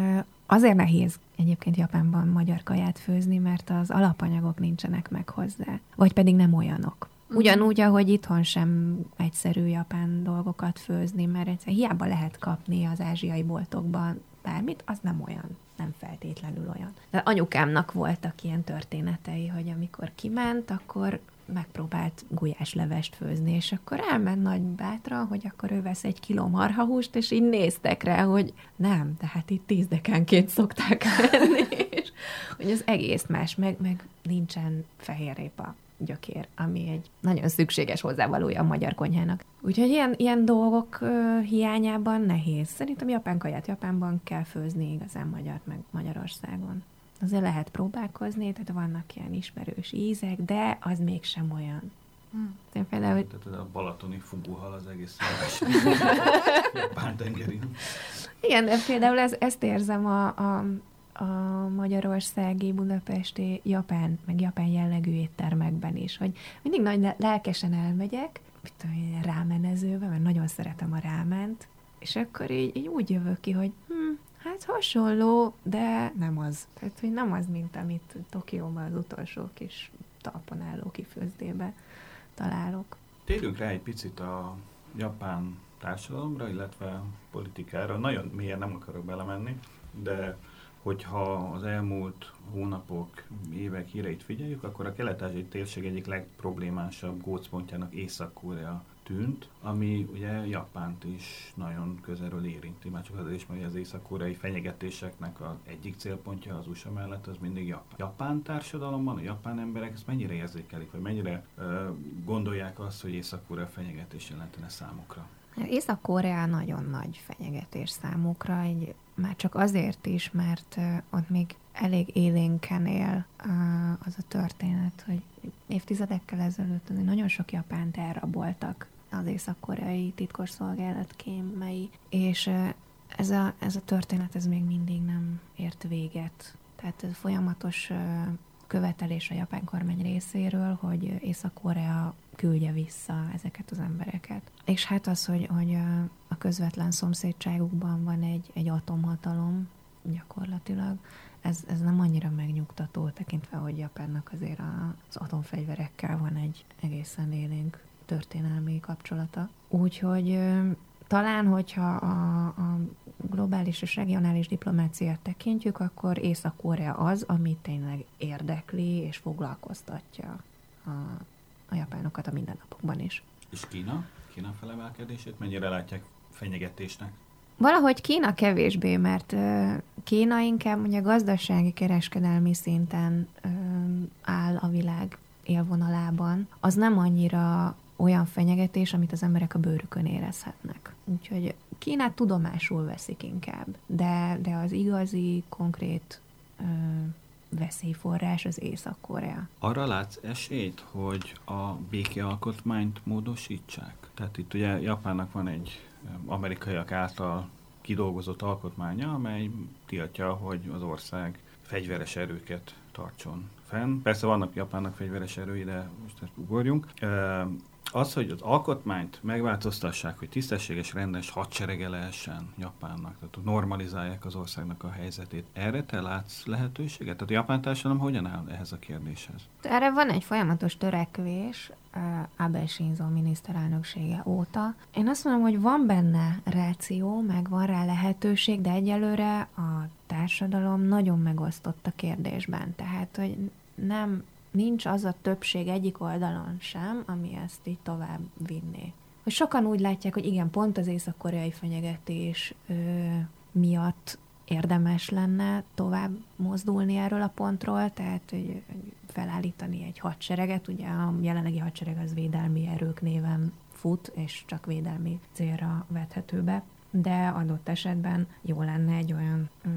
azért nehéz egyébként Japánban magyar kaját főzni, mert az alapanyagok nincsenek meg hozzá. Vagy pedig nem olyanok. Mm. Ugyanúgy, ahogy itthon sem egyszerű japán dolgokat főzni, mert egyszer hiába lehet kapni az ázsiai boltokban bármit, az nem olyan, nem feltétlenül olyan. De anyukámnak voltak ilyen történetei, hogy amikor kiment, akkor megpróbált gulyáslevest főzni, és akkor elment nagy bátra, hogy akkor ő vesz egy kiló marhahúst, és így néztek rá, hogy nem, de hát itt tíz dekánként szokták venni, és hogy az egész más, meg, meg nincsen fehérrépa gyökér, ami egy nagyon szükséges hozzávalója a magyar konyhának. Úgyhogy ilyen, ilyen dolgok ö, hiányában nehéz. Szerintem japán kaját Japánban kell főzni igazán magyar, meg Magyarországon azért lehet próbálkozni, tehát vannak ilyen ismerős ízek, de az mégsem olyan. Hmm. Én például... Tehát a balatoni fuguhal az egész Japán tengeri. Igen, de például ez, ezt érzem a, a, a magyarországi, budapesti, japán, meg japán jellegű éttermekben is, hogy mindig nagy lelkesen elmegyek, mit tudom én, rámenezőbe, mert nagyon szeretem a ráment, És akkor így, így úgy jövök ki, hogy hm, hát hasonló, de nem az. Tehát, hogy nem az, mint amit Tokióban az utolsó kis talpon álló kifőzdébe találok. Térjünk rá egy picit a japán társadalomra, illetve politikára. Nagyon mélyen nem akarok belemenni, de hogyha az elmúlt hónapok, évek híreit figyeljük, akkor a kelet térség egyik legproblémásabb gócpontjának Észak-Korea tűnt, ami ugye Japánt is nagyon közelről érinti, már csak azért is, mert az észak-koreai fenyegetéseknek az egyik célpontja az USA mellett az mindig Japán. Japán társadalomban, a japán emberek ezt mennyire érzékelik, vagy mennyire ö, gondolják azt, hogy Észak-Korea fenyegetés jelentene számukra? Észak-Korea nagyon nagy fenyegetés számukra, egy, már csak azért is, mert ott még elég élénken él az a történet, hogy évtizedekkel ezelőtt nagyon sok japánt elraboltak az észak-koreai titkosszolgálat kémei, és ez a, ez a történet ez még mindig nem ért véget. Tehát ez folyamatos követelés a japán kormány részéről, hogy Észak-Korea küldje vissza ezeket az embereket. És hát az, hogy, hogy a közvetlen szomszédságukban van egy, egy atomhatalom, gyakorlatilag, ez, ez nem annyira megnyugtató, tekintve, hogy Japánnak azért az atomfegyverekkel van egy egészen élénk történelmi kapcsolata. Úgyhogy talán, hogyha a, a globális és regionális diplomáciát tekintjük, akkor Észak-Korea az, ami tényleg érdekli és foglalkoztatja a, a japánokat a mindennapokban is. És Kína? Kína felemelkedését mennyire látják fenyegetésnek? Valahogy Kína kevésbé, mert Kína inkább ugye gazdasági kereskedelmi szinten áll a világ élvonalában. Az nem annyira olyan fenyegetés, amit az emberek a bőrükön érezhetnek. Úgyhogy Kínát tudomásul veszik inkább, de, de az igazi, konkrét ö, veszélyforrás az Észak-Korea. Arra látsz esélyt, hogy a békealkotmányt módosítsák? Tehát itt ugye Japánnak van egy amerikaiak által kidolgozott alkotmánya, amely tiltja, hogy az ország fegyveres erőket tartson fenn. Persze vannak Japánnak fegyveres erői, de most ezt ugorjunk az, hogy az alkotmányt megváltoztassák, hogy tisztességes, rendes hadserege lehessen Japánnak, tehát normalizálják az országnak a helyzetét. Erre te látsz lehetőséget? Tehát a japán társadalom hogyan áll ehhez a kérdéshez? Erre van egy folyamatos törekvés uh, Abe Shinzo miniszterelnöksége óta. Én azt mondom, hogy van benne ráció, meg van rá lehetőség, de egyelőre a társadalom nagyon megosztott a kérdésben. Tehát, hogy nem nincs az a többség egyik oldalon sem, ami ezt így tovább vinné. Hogy sokan úgy látják, hogy igen, pont az észak-koreai fenyegetés ö, miatt érdemes lenne tovább mozdulni erről a pontról, tehát hogy felállítani egy hadsereget, ugye a jelenlegi hadsereg az védelmi erők néven fut, és csak védelmi célra vethető be, de adott esetben jó lenne egy olyan ö,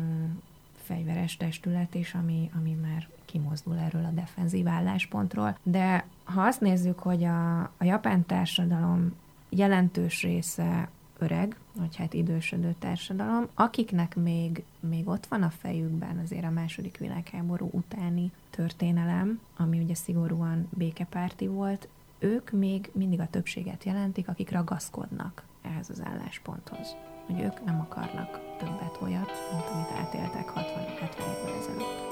fegyveres testület is, ami, ami már kimozdul erről a defenzív álláspontról. De ha azt nézzük, hogy a, a japán társadalom jelentős része öreg, vagy hát idősödő társadalom, akiknek még, még ott van a fejükben azért a második világháború utáni történelem, ami ugye szigorúan békepárti volt, ők még mindig a többséget jelentik, akik ragaszkodnak ehhez az állásponthoz. Hogy ők nem akarnak többet olyat, mint amit átéltek 60-70 évvel ezelőtt.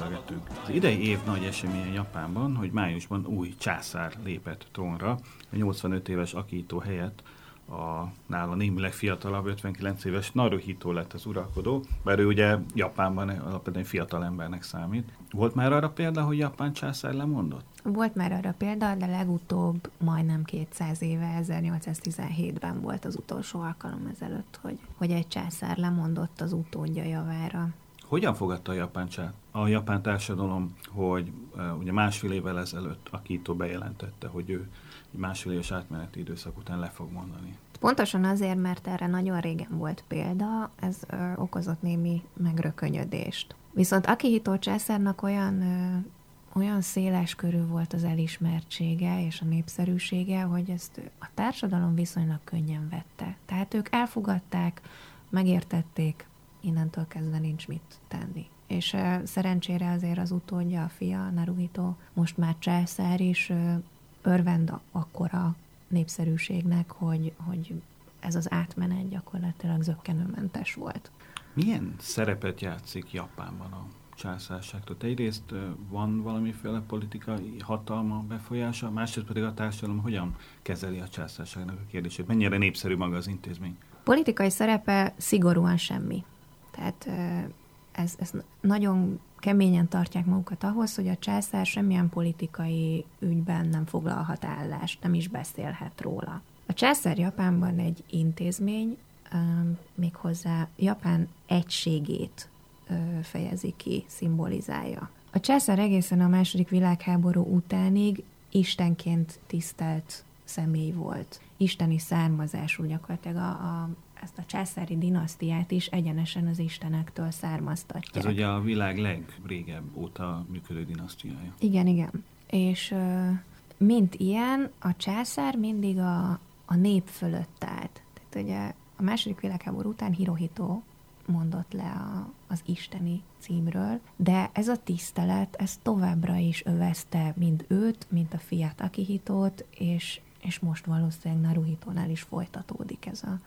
Japánról beszélgetünk. Az idei év nagy eseménye Japánban, hogy májusban új császár lépett trónra, a 85 éves Akito helyett a nála némileg fiatalabb, 59 éves Naruhito lett az uralkodó, bár ő ugye Japánban alapvetően fiatal embernek számít. Volt már arra példa, hogy Japán császár lemondott? Volt már arra példa, de legutóbb majdnem 200 éve, 1817-ben volt az utolsó alkalom ezelőtt, hogy, hogy egy császár lemondott az utódja javára. Hogyan fogadta a japán, a japán társadalom, hogy uh, ugye másfél évvel ezelőtt Akito bejelentette, hogy ő egy másfél éves átmeneti időszak után le fog mondani? Pontosan azért, mert erre nagyon régen volt példa, ez ö, okozott némi megrökönyödést. Viszont Akihito császárnak olyan ö, olyan széles körű volt az elismertsége és a népszerűsége, hogy ezt a társadalom viszonylag könnyen vette. Tehát ők elfogadták, megértették, innentől kezdve nincs mit tenni. És szerencsére azért az utódja, a fia, Naruhito, most már császár is örvend akkora népszerűségnek, hogy, hogy ez az átmenet gyakorlatilag zöggenőmentes volt. Milyen szerepet játszik Japánban a császárságtól. Egyrészt van valamiféle politikai hatalma, befolyása, másrészt pedig a társadalom hogyan kezeli a császárságnak a kérdését. Mennyire népszerű maga az intézmény? Politikai szerepe szigorúan semmi. Tehát ez, ez nagyon keményen tartják magukat ahhoz, hogy a császár semmilyen politikai ügyben nem foglalhat állást, nem is beszélhet róla. A császár Japánban egy intézmény, méghozzá Japán egységét fejezi ki, szimbolizálja. A császár egészen a második világháború utánig istenként tisztelt személy volt. Isteni származású gyakorlatilag a, a, ezt a császári dinasztiát is egyenesen az istenektől származtatják. Ez ugye a világ legrégebb óta működő dinasztiája. Igen, igen. És mint ilyen, a császár mindig a, a nép fölött állt. Tehát ugye a második világháború után Hirohito mondott le a, az isteni címről, de ez a tisztelet, ez továbbra is övezte mind őt, mint a fiát Akihitót, és, és most valószínűleg Naruhitónál is folytatódik ez a,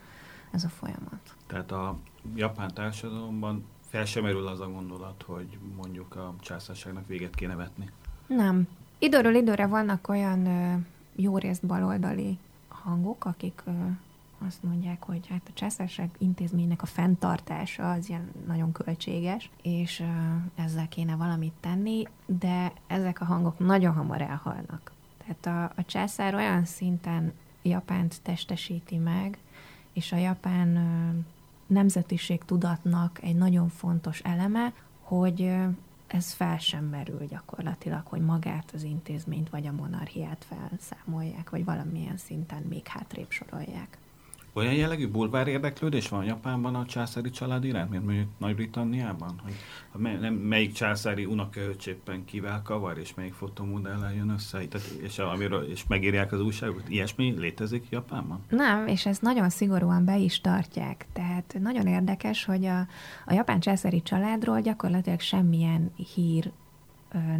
ez a folyamat. Tehát a japán társadalomban fel sem merül az a gondolat, hogy mondjuk a császárságnak véget kéne vetni? Nem. Időről időre vannak olyan ö, jó részt baloldali hangok, akik ö, azt mondják, hogy hát a császárság intézménynek a fenntartása az ilyen nagyon költséges, és uh, ezzel kéne valamit tenni, de ezek a hangok nagyon hamar elhalnak. Tehát a, a császár olyan szinten Japánt testesíti meg, és a japán nemzetiség tudatnak egy nagyon fontos eleme, hogy ez fel sem merül gyakorlatilag, hogy magát az intézményt vagy a monarchiát felszámolják, vagy valamilyen szinten még hátrébb sorolják. Olyan jellegű bulvár érdeklődés van Japánban a császári család iránt, mint mondjuk Nagy-Britanniában? Hogy mely, nem, melyik császári unokaöcséppen kivel kavar, és melyik fotomodellel jön össze, tehát, és, amiről, és megírják az újságokat. Ilyesmi létezik Japánban? Nem, és ezt nagyon szigorúan be is tartják. Tehát nagyon érdekes, hogy a, a japán császári családról gyakorlatilag semmilyen hír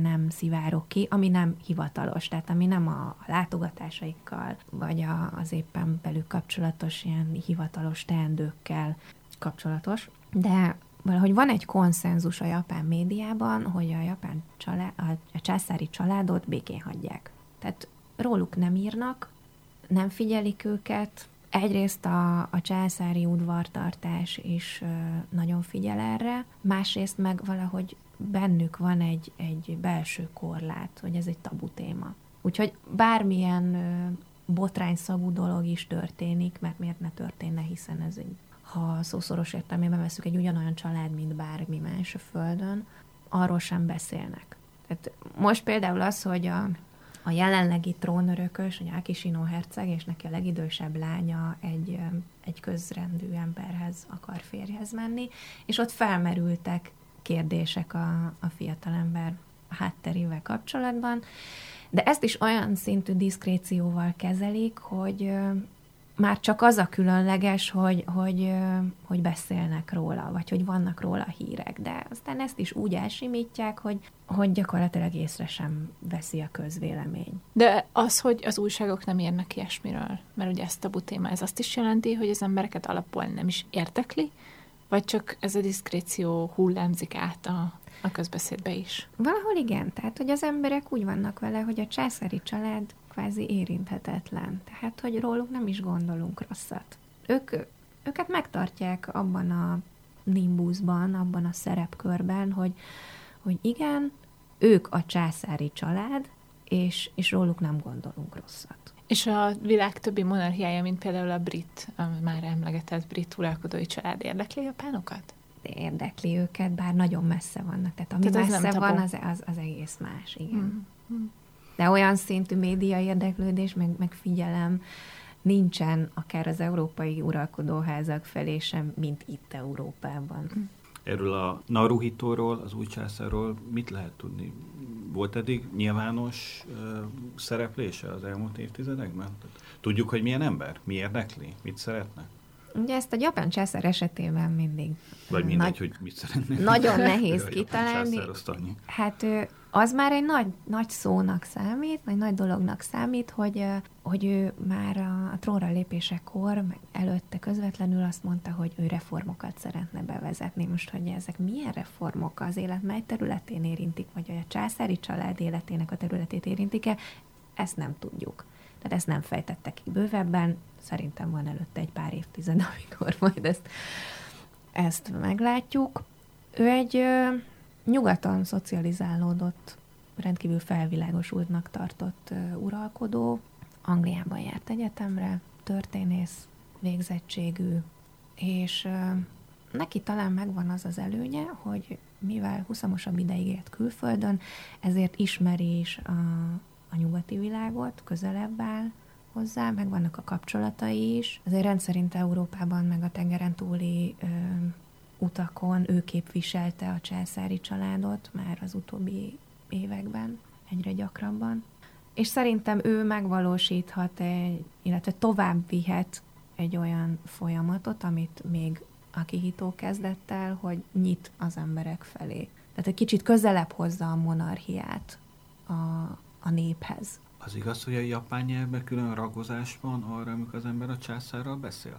nem szivárok ki, ami nem hivatalos, tehát ami nem a, látogatásaikkal, vagy a, az éppen belül kapcsolatos ilyen hivatalos teendőkkel kapcsolatos. De valahogy van egy konszenzus a japán médiában, hogy a japán család, a császári családot békén hagyják. Tehát róluk nem írnak, nem figyelik őket, Egyrészt a, a császári udvartartás is nagyon figyel erre, másrészt meg valahogy bennük van egy, egy belső korlát, hogy ez egy tabu téma. Úgyhogy bármilyen botrányszagú dolog is történik, mert miért ne történne, hiszen ez egy, ha szószoros értelmében veszük egy ugyanolyan család, mint bármi más a Földön, arról sem beszélnek. Tehát most például az, hogy a, a jelenlegi trónörökös, hogy Akisino herceg, és neki a legidősebb lánya egy, egy közrendű emberhez akar férjhez menni, és ott felmerültek kérdések a, a fiatalember hátterével kapcsolatban, de ezt is olyan szintű diszkrécióval kezelik, hogy már csak az a különleges, hogy, hogy, hogy beszélnek róla, vagy hogy vannak róla hírek, de aztán ezt is úgy elsimítják, hogy, hogy gyakorlatilag észre sem veszi a közvélemény. De az, hogy az újságok nem írnak ilyesmiről, mert ugye ez tabu téma, ez azt is jelenti, hogy az embereket alapból nem is értekli, vagy csak ez a diszkréció hullámzik át a, a közbeszédbe is? Valahol igen, tehát hogy az emberek úgy vannak vele, hogy a császári család kvázi érinthetetlen. Tehát, hogy róluk nem is gondolunk rosszat. Ők, őket megtartják abban a nimbuszban, abban a szerepkörben, hogy, hogy igen, ők a császári család, és, és róluk nem gondolunk rosszat. És a világ többi monarchiája, mint például a brit, a már emlegetett brit uralkodói család érdekli a japánokat? Érdekli őket, bár nagyon messze vannak. Tehát ami Tehát messze van, az, az, az egész más, igen. Mm. De olyan szintű média érdeklődés, meg, meg figyelem nincsen akár az európai uralkodóházak felé sem, mint itt Európában. Erről a Naruhitóról, az új császárról mit lehet tudni? Volt eddig nyilvános uh, szereplése az elmúlt évtizedekben? Tudjuk, hogy milyen ember, mi érdekli, mit szeretne? Ugye ezt a japán császár esetében mindig... Vagy mindegy, nagy, hogy mit szeretnél. Nagyon nehéz kitalálni. Hát az már egy nagy, nagy szónak számít, vagy nagy dolognak számít, hogy, hogy ő már a, a trónra lépésekor, meg előtte közvetlenül azt mondta, hogy ő reformokat szeretne bevezetni. Most, hogy ezek milyen reformok az élet mely területén érintik, vagy a császári család életének a területét érintik-e, ezt nem tudjuk. Tehát ezt nem fejtette ki bővebben, szerintem van előtte egy pár évtized, amikor majd ezt, ezt meglátjuk. Ő egy ö, nyugaton szocializálódott, rendkívül felvilágosultnak tartott ö, uralkodó, Angliában járt egyetemre, történész végzettségű, és ö, neki talán megvan az az előnye, hogy mivel huszamosabb ideig élt külföldön, ezért ismeri is a, a nyugati világot, közelebb áll hozzá, meg vannak a kapcsolatai is. Azért rendszerint Európában, meg a tengeren túli ö, utakon ő képviselte a császári családot már az utóbbi években, egyre gyakrabban. És szerintem ő megvalósíthat, egy, illetve tovább vihet egy olyan folyamatot, amit még a kihító kezdett el, hogy nyit az emberek felé. Tehát egy kicsit közelebb hozza a monarchiát a, a néphez. Az igaz, hogy a japán nyelvben külön ragozás van arra, amikor az ember a császárral beszél?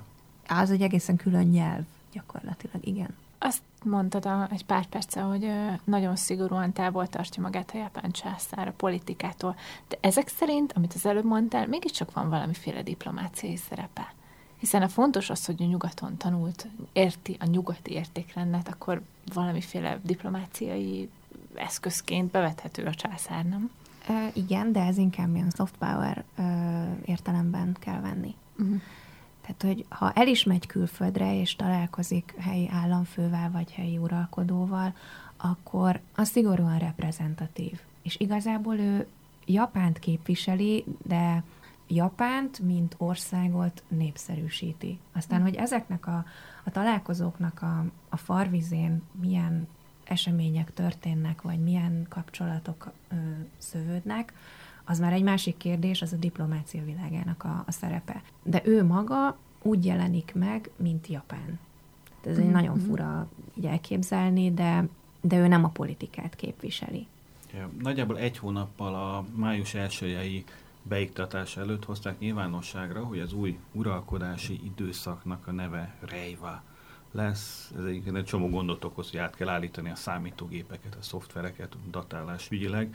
Az egy egészen külön nyelv, gyakorlatilag, igen. Azt mondtad a, egy pár perce, hogy ö, nagyon szigorúan távol tartja magát a japán császár a politikától. De ezek szerint, amit az előbb mondtál, mégiscsak van valamiféle diplomáciai szerepe. Hiszen a fontos az, hogy a nyugaton tanult, érti a nyugati értékrendet, akkor valamiféle diplomáciai eszközként bevethető a császár, nem? Igen, de ez inkább ilyen soft power értelemben kell venni. Uh-huh. Tehát, hogy ha el is megy külföldre, és találkozik helyi államfővel, vagy helyi uralkodóval, akkor az szigorúan reprezentatív. És igazából ő Japánt képviseli, de Japánt, mint országot népszerűsíti. Aztán, hogy ezeknek a, a találkozóknak a, a farvizén milyen események történnek, vagy milyen kapcsolatok ö, szövődnek, az már egy másik kérdés, az a diplomácia világának a, a szerepe. De ő maga úgy jelenik meg, mint Japán. Ez egy mm-hmm. nagyon fura így elképzelni, de, de ő nem a politikát képviseli. Ja, nagyjából egy hónappal a május elsőjei beiktatás előtt hozták nyilvánosságra, hogy az új uralkodási időszaknak a neve Reiva lesz. Ez egyébként egy csomó gondot okoz, hogy át kell állítani a számítógépeket, a szoftvereket, datálás ügyileg.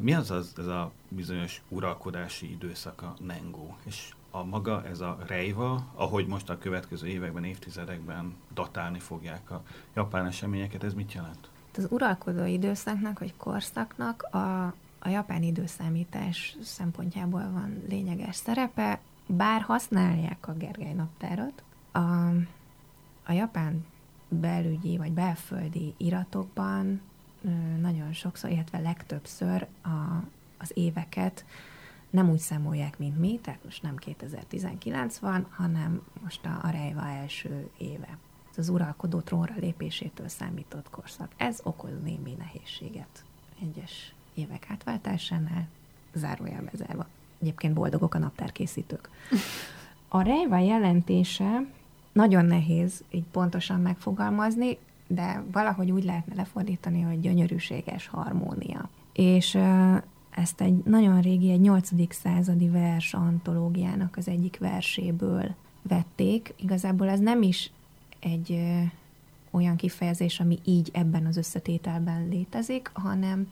Mi az, az ez a bizonyos uralkodási időszak a Nengo? És a maga, ez a Reiva, ahogy most a következő években, évtizedekben datálni fogják a japán eseményeket, ez mit jelent? Az uralkodó időszaknak, vagy korszaknak a, a japán időszámítás szempontjából van lényeges szerepe, bár használják a Gergely naptárat, a a japán belügyi vagy belföldi iratokban nagyon sokszor, illetve legtöbbször a, az éveket nem úgy számolják, mint mi, tehát most nem 2019 van, hanem most a, a Rejva első éve. Ez az uralkodó trónra lépésétől számított korszak. Ez okoz némi nehézséget egyes évek átváltásánál, zárójelbe zárva. Egyébként boldogok a naptárkészítők. A Reiwa jelentése nagyon nehéz így pontosan megfogalmazni, de valahogy úgy lehetne lefordítani, hogy gyönyörűséges harmónia. És ezt egy nagyon régi, egy 8. századi vers antológiának az egyik verséből vették. Igazából ez nem is egy olyan kifejezés, ami így ebben az összetételben létezik, hanem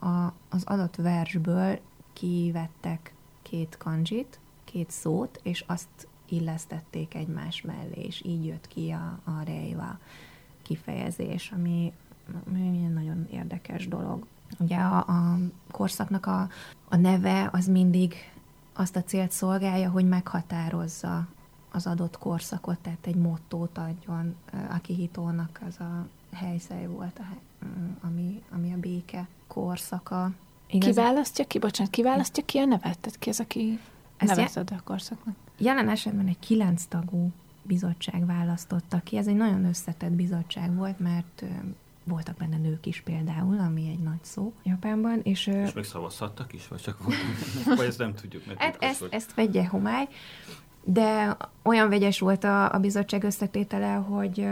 a, az adott versből kivettek két kanjit, két szót, és azt illesztették egymás mellé, és így jött ki a, a rejva kifejezés, ami, ami nagyon érdekes dolog. Ugye a, a korszaknak a, a neve az mindig azt a célt szolgálja, hogy meghatározza az adott korszakot, tehát egy mottót adjon. Akihitónak az a helyszely volt, a, ami, ami a béke korszaka. Igaz? Kiválasztja ki, bocsánat, kiválasztja ki a nevet? Tehát ki az, aki nevet ad a korszaknak? Jelen esetben egy kilenc tagú bizottság választotta ki. Ez egy nagyon összetett bizottság volt, mert voltak benne nők is például, ami egy nagy szó Japánban. És, és még szavazhattak is, vagy csak volt, vagy ezt nem tudjuk. Mert hát ezt, ezt vegye homály, de olyan vegyes volt a, a bizottság összetétele, hogy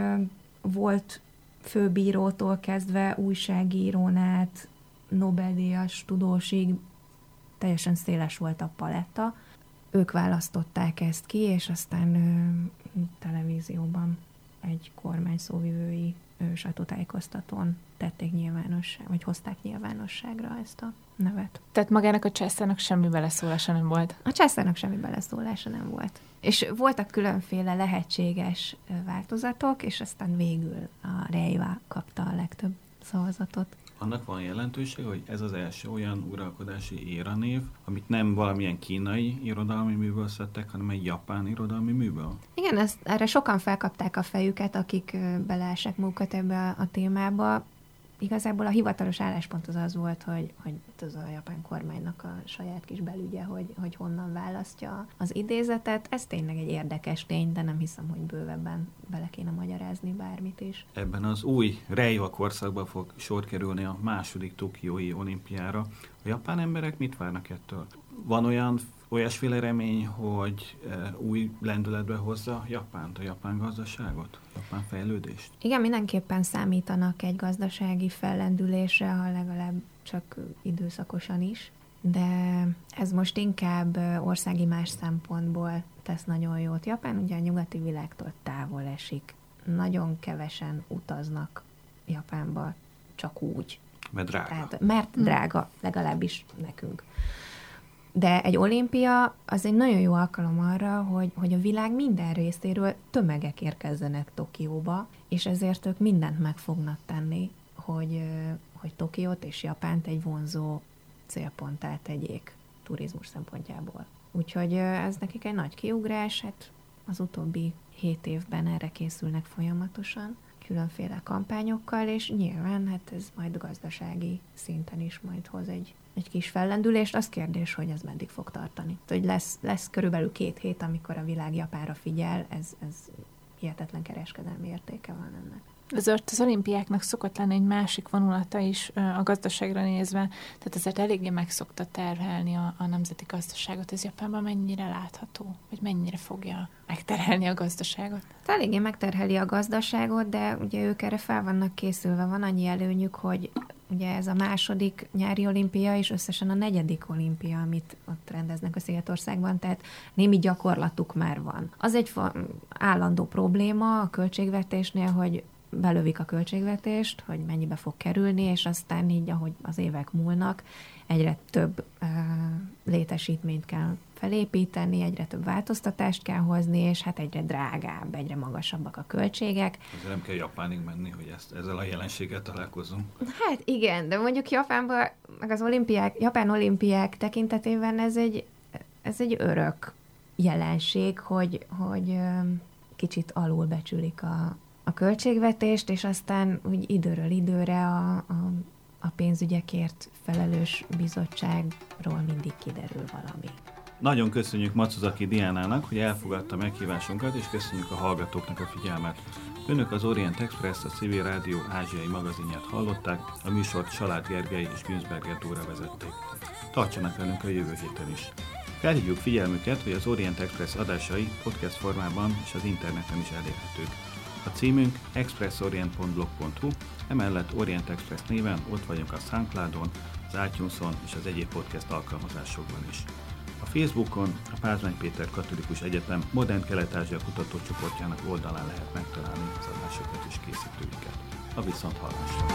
volt főbírótól kezdve újságírón át Nobel-díjas tudósig teljesen széles volt a paletta. Ők választották ezt ki, és aztán ö, televízióban egy kormány szóvivői sajtótájékoztatón tették nyilvánosság, vagy hozták nyilvánosságra ezt a nevet. Tehát magának a császárnak semmi beleszólása nem volt? A császárnak semmi beleszólása nem volt. És voltak különféle lehetséges változatok, és aztán végül a Reiva kapta a legtöbb szavazatot annak van jelentőség, hogy ez az első olyan uralkodási éranév, amit nem valamilyen kínai irodalmi műből szedtek, hanem egy japán irodalmi műből? Igen, ezt, erre sokan felkapták a fejüket, akik beleesek magukat ebbe a témába igazából a hivatalos álláspont az az volt, hogy, hogy az a japán kormánynak a saját kis belügye, hogy, hogy honnan választja az idézetet. Ez tényleg egy érdekes tény, de nem hiszem, hogy bővebben bele kéne magyarázni bármit is. Ebben az új Reiwa korszakban fog sor kerülni a második Tokiói olimpiára. A japán emberek mit várnak ettől? Van olyan olyasféle remény, hogy e, új lendületbe hozza Japánt, a japán gazdaságot, japán fejlődést? Igen, mindenképpen számítanak egy gazdasági fellendülésre, ha legalább csak időszakosan is, de ez most inkább országi más szempontból tesz nagyon jót. Japán ugye a nyugati világtól távol esik. Nagyon kevesen utaznak Japánba csak úgy. Mert drága. Tehát, mert drága, legalábbis nekünk. De egy olimpia az egy nagyon jó alkalom arra, hogy, hogy a világ minden részéről tömegek érkezzenek Tokióba, és ezért ők mindent meg fognak tenni, hogy, hogy Tokiót és Japánt egy vonzó célponttá tegyék turizmus szempontjából. Úgyhogy ez nekik egy nagy kiugrás, hát az utóbbi hét évben erre készülnek folyamatosan, különféle kampányokkal, és nyilván hát ez majd gazdasági szinten is majd hoz egy egy kis fellendülést, az kérdés, hogy ez meddig fog tartani. Hogy lesz, lesz körülbelül két hét, amikor a világ Japára figyel, ez, ez hihetetlen kereskedelmi értéke van ennek. Azért az olimpiáknak szokott lenni egy másik vonulata is a gazdaságra nézve, tehát ezért eléggé megszokta terhelni a, a nemzeti gazdaságot. Ez Japánban mennyire látható, vagy mennyire fogja megterhelni a gazdaságot? Hát eléggé megterheli a gazdaságot, de ugye ők erre fel vannak készülve. Van annyi előnyük, hogy Ugye ez a második nyári olimpia, és összesen a negyedik olimpia, amit ott rendeznek a Szigetországban, tehát némi gyakorlatuk már van. Az egy állandó probléma a költségvetésnél, hogy belövik a költségvetést, hogy mennyibe fog kerülni, és aztán így, ahogy az évek múlnak, egyre több uh, létesítményt kell felépíteni, egyre több változtatást kell hozni, és hát egyre drágább, egyre magasabbak a költségek. Ezzel nem kell Japánig menni, hogy ezt, ezzel a jelenséggel találkozunk. Hát igen, de mondjuk Japánban, meg az olimpiák, Japán olimpiák tekintetében ez egy, ez egy örök jelenség, hogy, hogy kicsit alulbecsülik a, a költségvetést, és aztán úgy időről időre a, a, a pénzügyekért felelős bizottságról mindig kiderül valami. Nagyon köszönjük Macuzaki Diánának, hogy elfogadta meghívásunkat, és köszönjük a hallgatóknak a figyelmet. Önök az Orient Express, a Civil Rádió ázsiai magazinját hallották, a műsort Salád Gergely és Günzberger Dóra vezették. Tartsanak velünk a jövő héten is! Felhívjuk figyelmüket, hogy az Orient Express adásai podcast formában és az interneten is elérhetők. A címünk expressorient.blog.hu, emellett Orient Express néven ott vagyunk a Soundcloudon, az iTunes-on és az egyéb podcast alkalmazásokban is. A Facebookon a Pázmány Péter Katolikus Egyetem Modern Kelet-Ázsia kutatócsoportjának oldalán lehet megtalálni az adásokat és készítőiket. A viszont hallásra!